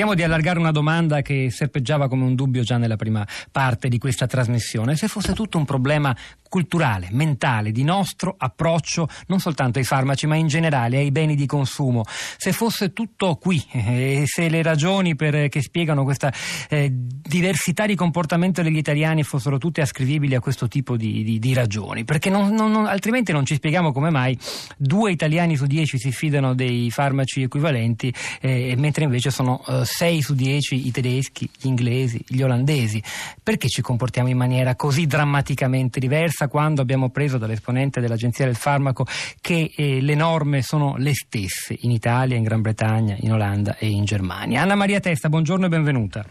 Cerchiamo di allargare una domanda che serpeggiava come un dubbio già nella prima parte di questa trasmissione. Se fosse tutto un problema culturale, mentale, di nostro approccio non soltanto ai farmaci ma in generale ai beni di consumo. Se fosse tutto qui e eh, se le ragioni per, che spiegano questa eh, diversità di comportamento degli italiani fossero tutte ascrivibili a questo tipo di, di, di ragioni, perché non, non, altrimenti non ci spieghiamo come mai due italiani su dieci si fidano dei farmaci equivalenti eh, mentre invece sono eh, sei su dieci i tedeschi, gli inglesi, gli olandesi. Perché ci comportiamo in maniera così drammaticamente diversa? quando abbiamo preso dall'esponente dell'Agenzia del Farmaco che eh, le norme sono le stesse in Italia, in Gran Bretagna, in Olanda e in Germania. Anna Maria Testa, buongiorno e benvenuta.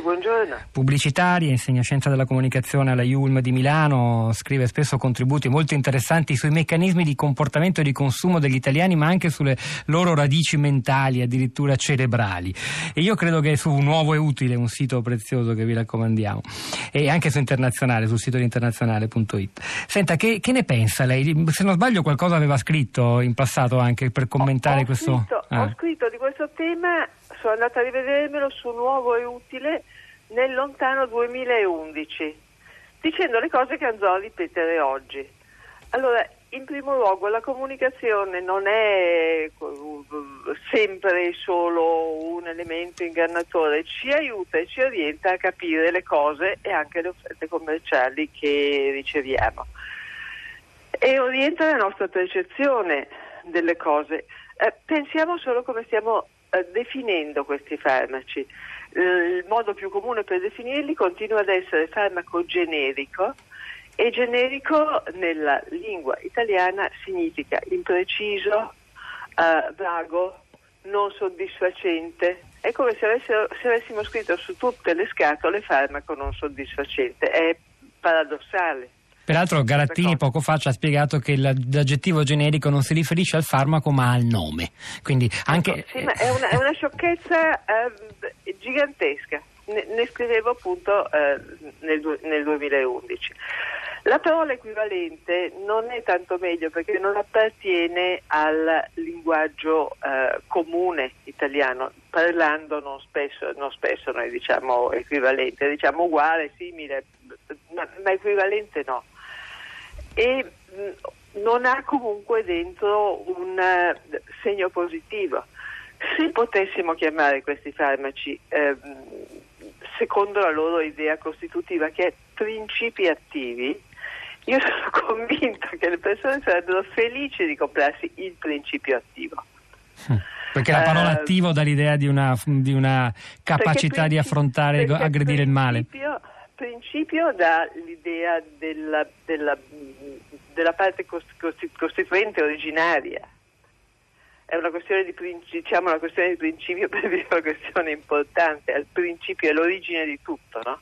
Buongiorno. Pubblicitaria, insegna scienza della comunicazione alla IULM di Milano, scrive spesso contributi molto interessanti sui meccanismi di comportamento e di consumo degli italiani, ma anche sulle loro radici mentali, addirittura cerebrali. E io credo che su Nuovo e Utile, un sito prezioso che vi raccomandiamo, e anche su internazionale, sul sito internazionale.it. Senta, che, che, ne pensa lei? Se non sbaglio qualcosa aveva scritto in passato anche per commentare ho, ho questo... Scritto, ah. Ho scritto di questo tema sono andata a rivedermelo su Nuovo e Utile nel lontano 2011, dicendo le cose che andrò a ripetere oggi. Allora, in primo luogo la comunicazione non è sempre solo un elemento ingannatore, ci aiuta e ci orienta a capire le cose e anche le offerte commerciali che riceviamo e orienta la nostra percezione delle cose. Eh, pensiamo solo come stiamo eh, definendo questi farmaci. Eh, il modo più comune per definirli continua ad essere farmaco generico e generico nella lingua italiana significa impreciso, eh, vago, non soddisfacente. È come se, se avessimo scritto su tutte le scatole farmaco non soddisfacente. È paradossale. Peraltro Garattini poco fa ci ha spiegato che l'aggettivo generico non si riferisce al farmaco ma al nome. Quindi anche... Sì, ma è una, è una sciocchezza eh, gigantesca. Ne, ne, scrivevo appunto eh, nel, nel 2011. La parola equivalente non è tanto meglio perché non appartiene al linguaggio eh, comune italiano, parlando non spesso, non spesso, noi diciamo equivalente, diciamo uguale, simile, ma, ma equivalente no e mm, non ha comunque dentro un uh, segno positivo. Se potessimo chiamare questi farmaci eh, secondo la loro idea costitutiva, che è principi attivi, io sono convinta che le persone sarebbero felici di comprarsi il principio attivo. Hm. Perché la parola uh, attivo dà l'idea di una, di una capacità di affrontare e aggredire il male principio dà l'idea della, della, della parte costituente originaria. È una questione di, diciamo, una questione di principio per dire una questione importante. Il principio è l'origine di tutto, no?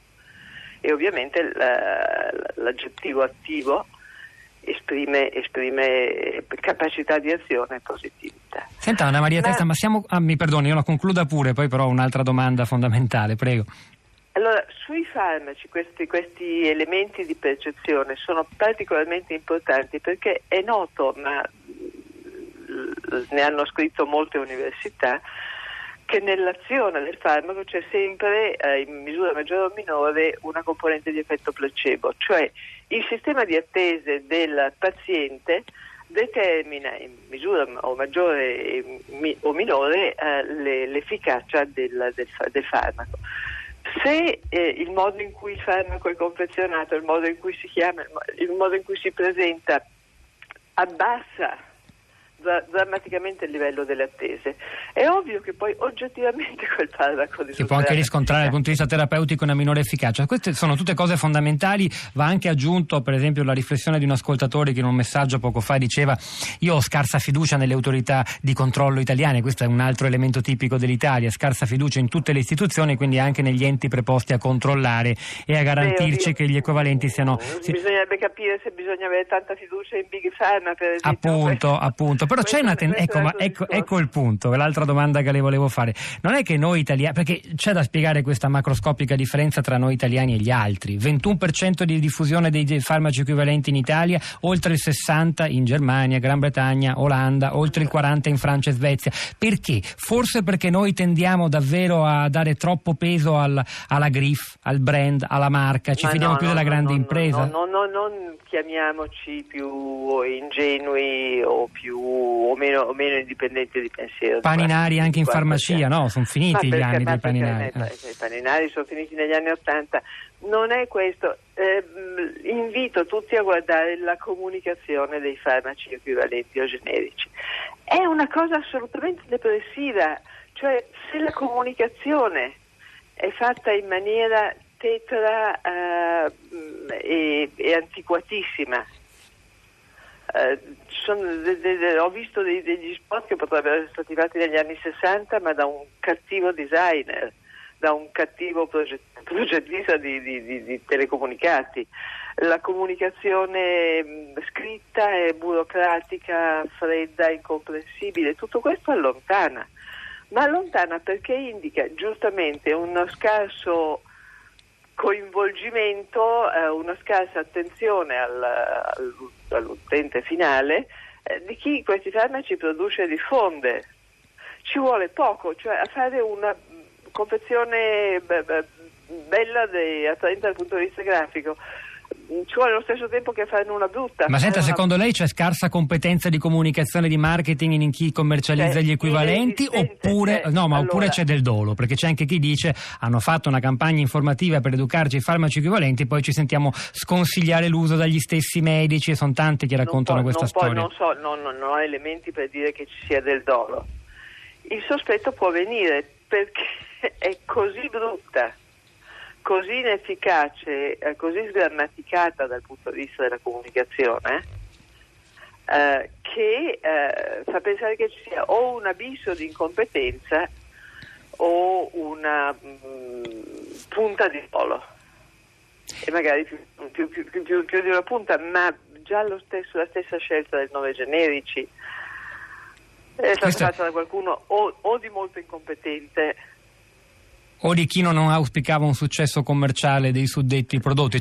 E ovviamente l'aggettivo attivo esprime, esprime, capacità di azione e positività. Senta Anna Maria ma, Testa, ma siamo... Ah, mi perdoni, io la concluda pure, poi però ho un'altra domanda fondamentale, prego. Allora, sui farmaci questi, questi, elementi di percezione sono particolarmente importanti perché è noto, ma mm, ne hanno scritto molte università, che nell'azione del farmaco c'è sempre, eh, in misura maggiore o minore, una componente di effetto placebo, cioè il sistema di attese del paziente determina in misura o maggiore o minore eh, l'efficacia del, del, del farmaco se eh, il modo in cui il farmaco è confezionato, il modo in cui si chiama, il modo in cui si presenta abbassa drammaticamente il livello delle attese. È ovvio che poi oggettivamente quel farmaco si può anche riscontrare dal punto di vista terapeutico una minore efficacia. Queste sono tutte cose fondamentali. Va anche aggiunto, per esempio, la riflessione di un ascoltatore che in un messaggio poco fa diceva: Io ho scarsa fiducia nelle autorità di controllo italiane. Questo è un altro elemento tipico dell'Italia: scarsa fiducia in tutte le istituzioni, quindi anche negli enti preposti a controllare e a garantirci Beh, che gli equivalenti siano. Bisognerebbe capire se bisogna avere tanta fiducia in Big Pharma, per esempio. Appunto, appunto però c'è una ten- ecco, ma ecco, ecco, il punto, l'altra domanda che le volevo fare. Non è che noi italiani, perché c'è da spiegare questa macroscopica differenza tra noi italiani e gli altri. 21% di diffusione dei farmaci equivalenti in Italia, oltre il 60% in Germania, Gran Bretagna, Olanda, oltre il 40% in Francia e Svezia. Perché? Forse perché noi tendiamo davvero a dare troppo peso al, alla griff, al brand, alla marca, ci ma fidiamo no, più no, della grande no, impresa? No, no, non chiamiamoci più ingenui o, più, o, meno, o meno indipendenti di pensiero. Paninari anche in farmacia, no? Sono finiti gli anni dei paninari. I paninari sono finiti negli anni Ottanta. Non è questo. Eh, invito tutti a guardare la comunicazione dei farmaci equivalenti o generici. È una cosa assolutamente depressiva. Cioè, se la comunicazione è fatta in maniera tetra eh, e, e, antiquatissima. Eh, de, de, de, ho visto dei, degli spot che potrebbero essere stati fatti negli anni 60 ma da un cattivo designer, da un cattivo proget, progettista di, di, di, di, telecomunicati. La comunicazione scritta è burocratica, fredda, incomprensibile, tutto questo allontana ma allontana perché indica giustamente uno scarso coinvolgimento, eh, una scarsa attenzione al, al, all'utente finale eh, di chi questi farmaci produce e diffonde. Ci vuole poco, cioè a fare una confezione be, be, bella e attraente dal punto di vista grafico ci vuole lo stesso tempo che fanno una brutta. Ma senta, una... secondo lei c'è scarsa competenza di comunicazione di marketing in chi commercializza c'è gli equivalenti oppure, c'è, no, ma allora... oppure c'è del dolo? Perché c'è anche chi dice hanno fatto una campagna informativa per educarci ai farmaci equivalenti, poi ci sentiamo sconsigliare l'uso dagli stessi medici e sono tanti che raccontano non questa non storia. non so, non, non ho elementi per dire che ci sia del dolo. Il sospetto può venire perché è così brutta così inefficace, eh, così sgrammaticata dal punto di vista della comunicazione, eh, che eh, fa pensare che ci sia o un abisso di incompetenza o una mh, mm, punta di polo. E magari più, più, più, più, di una punta, ma già stesso, la stessa scelta del nove generici è stata Questa... fatta da qualcuno o, o di molto incompetente o di chi non auspicava un successo commerciale dei suddetti prodotti.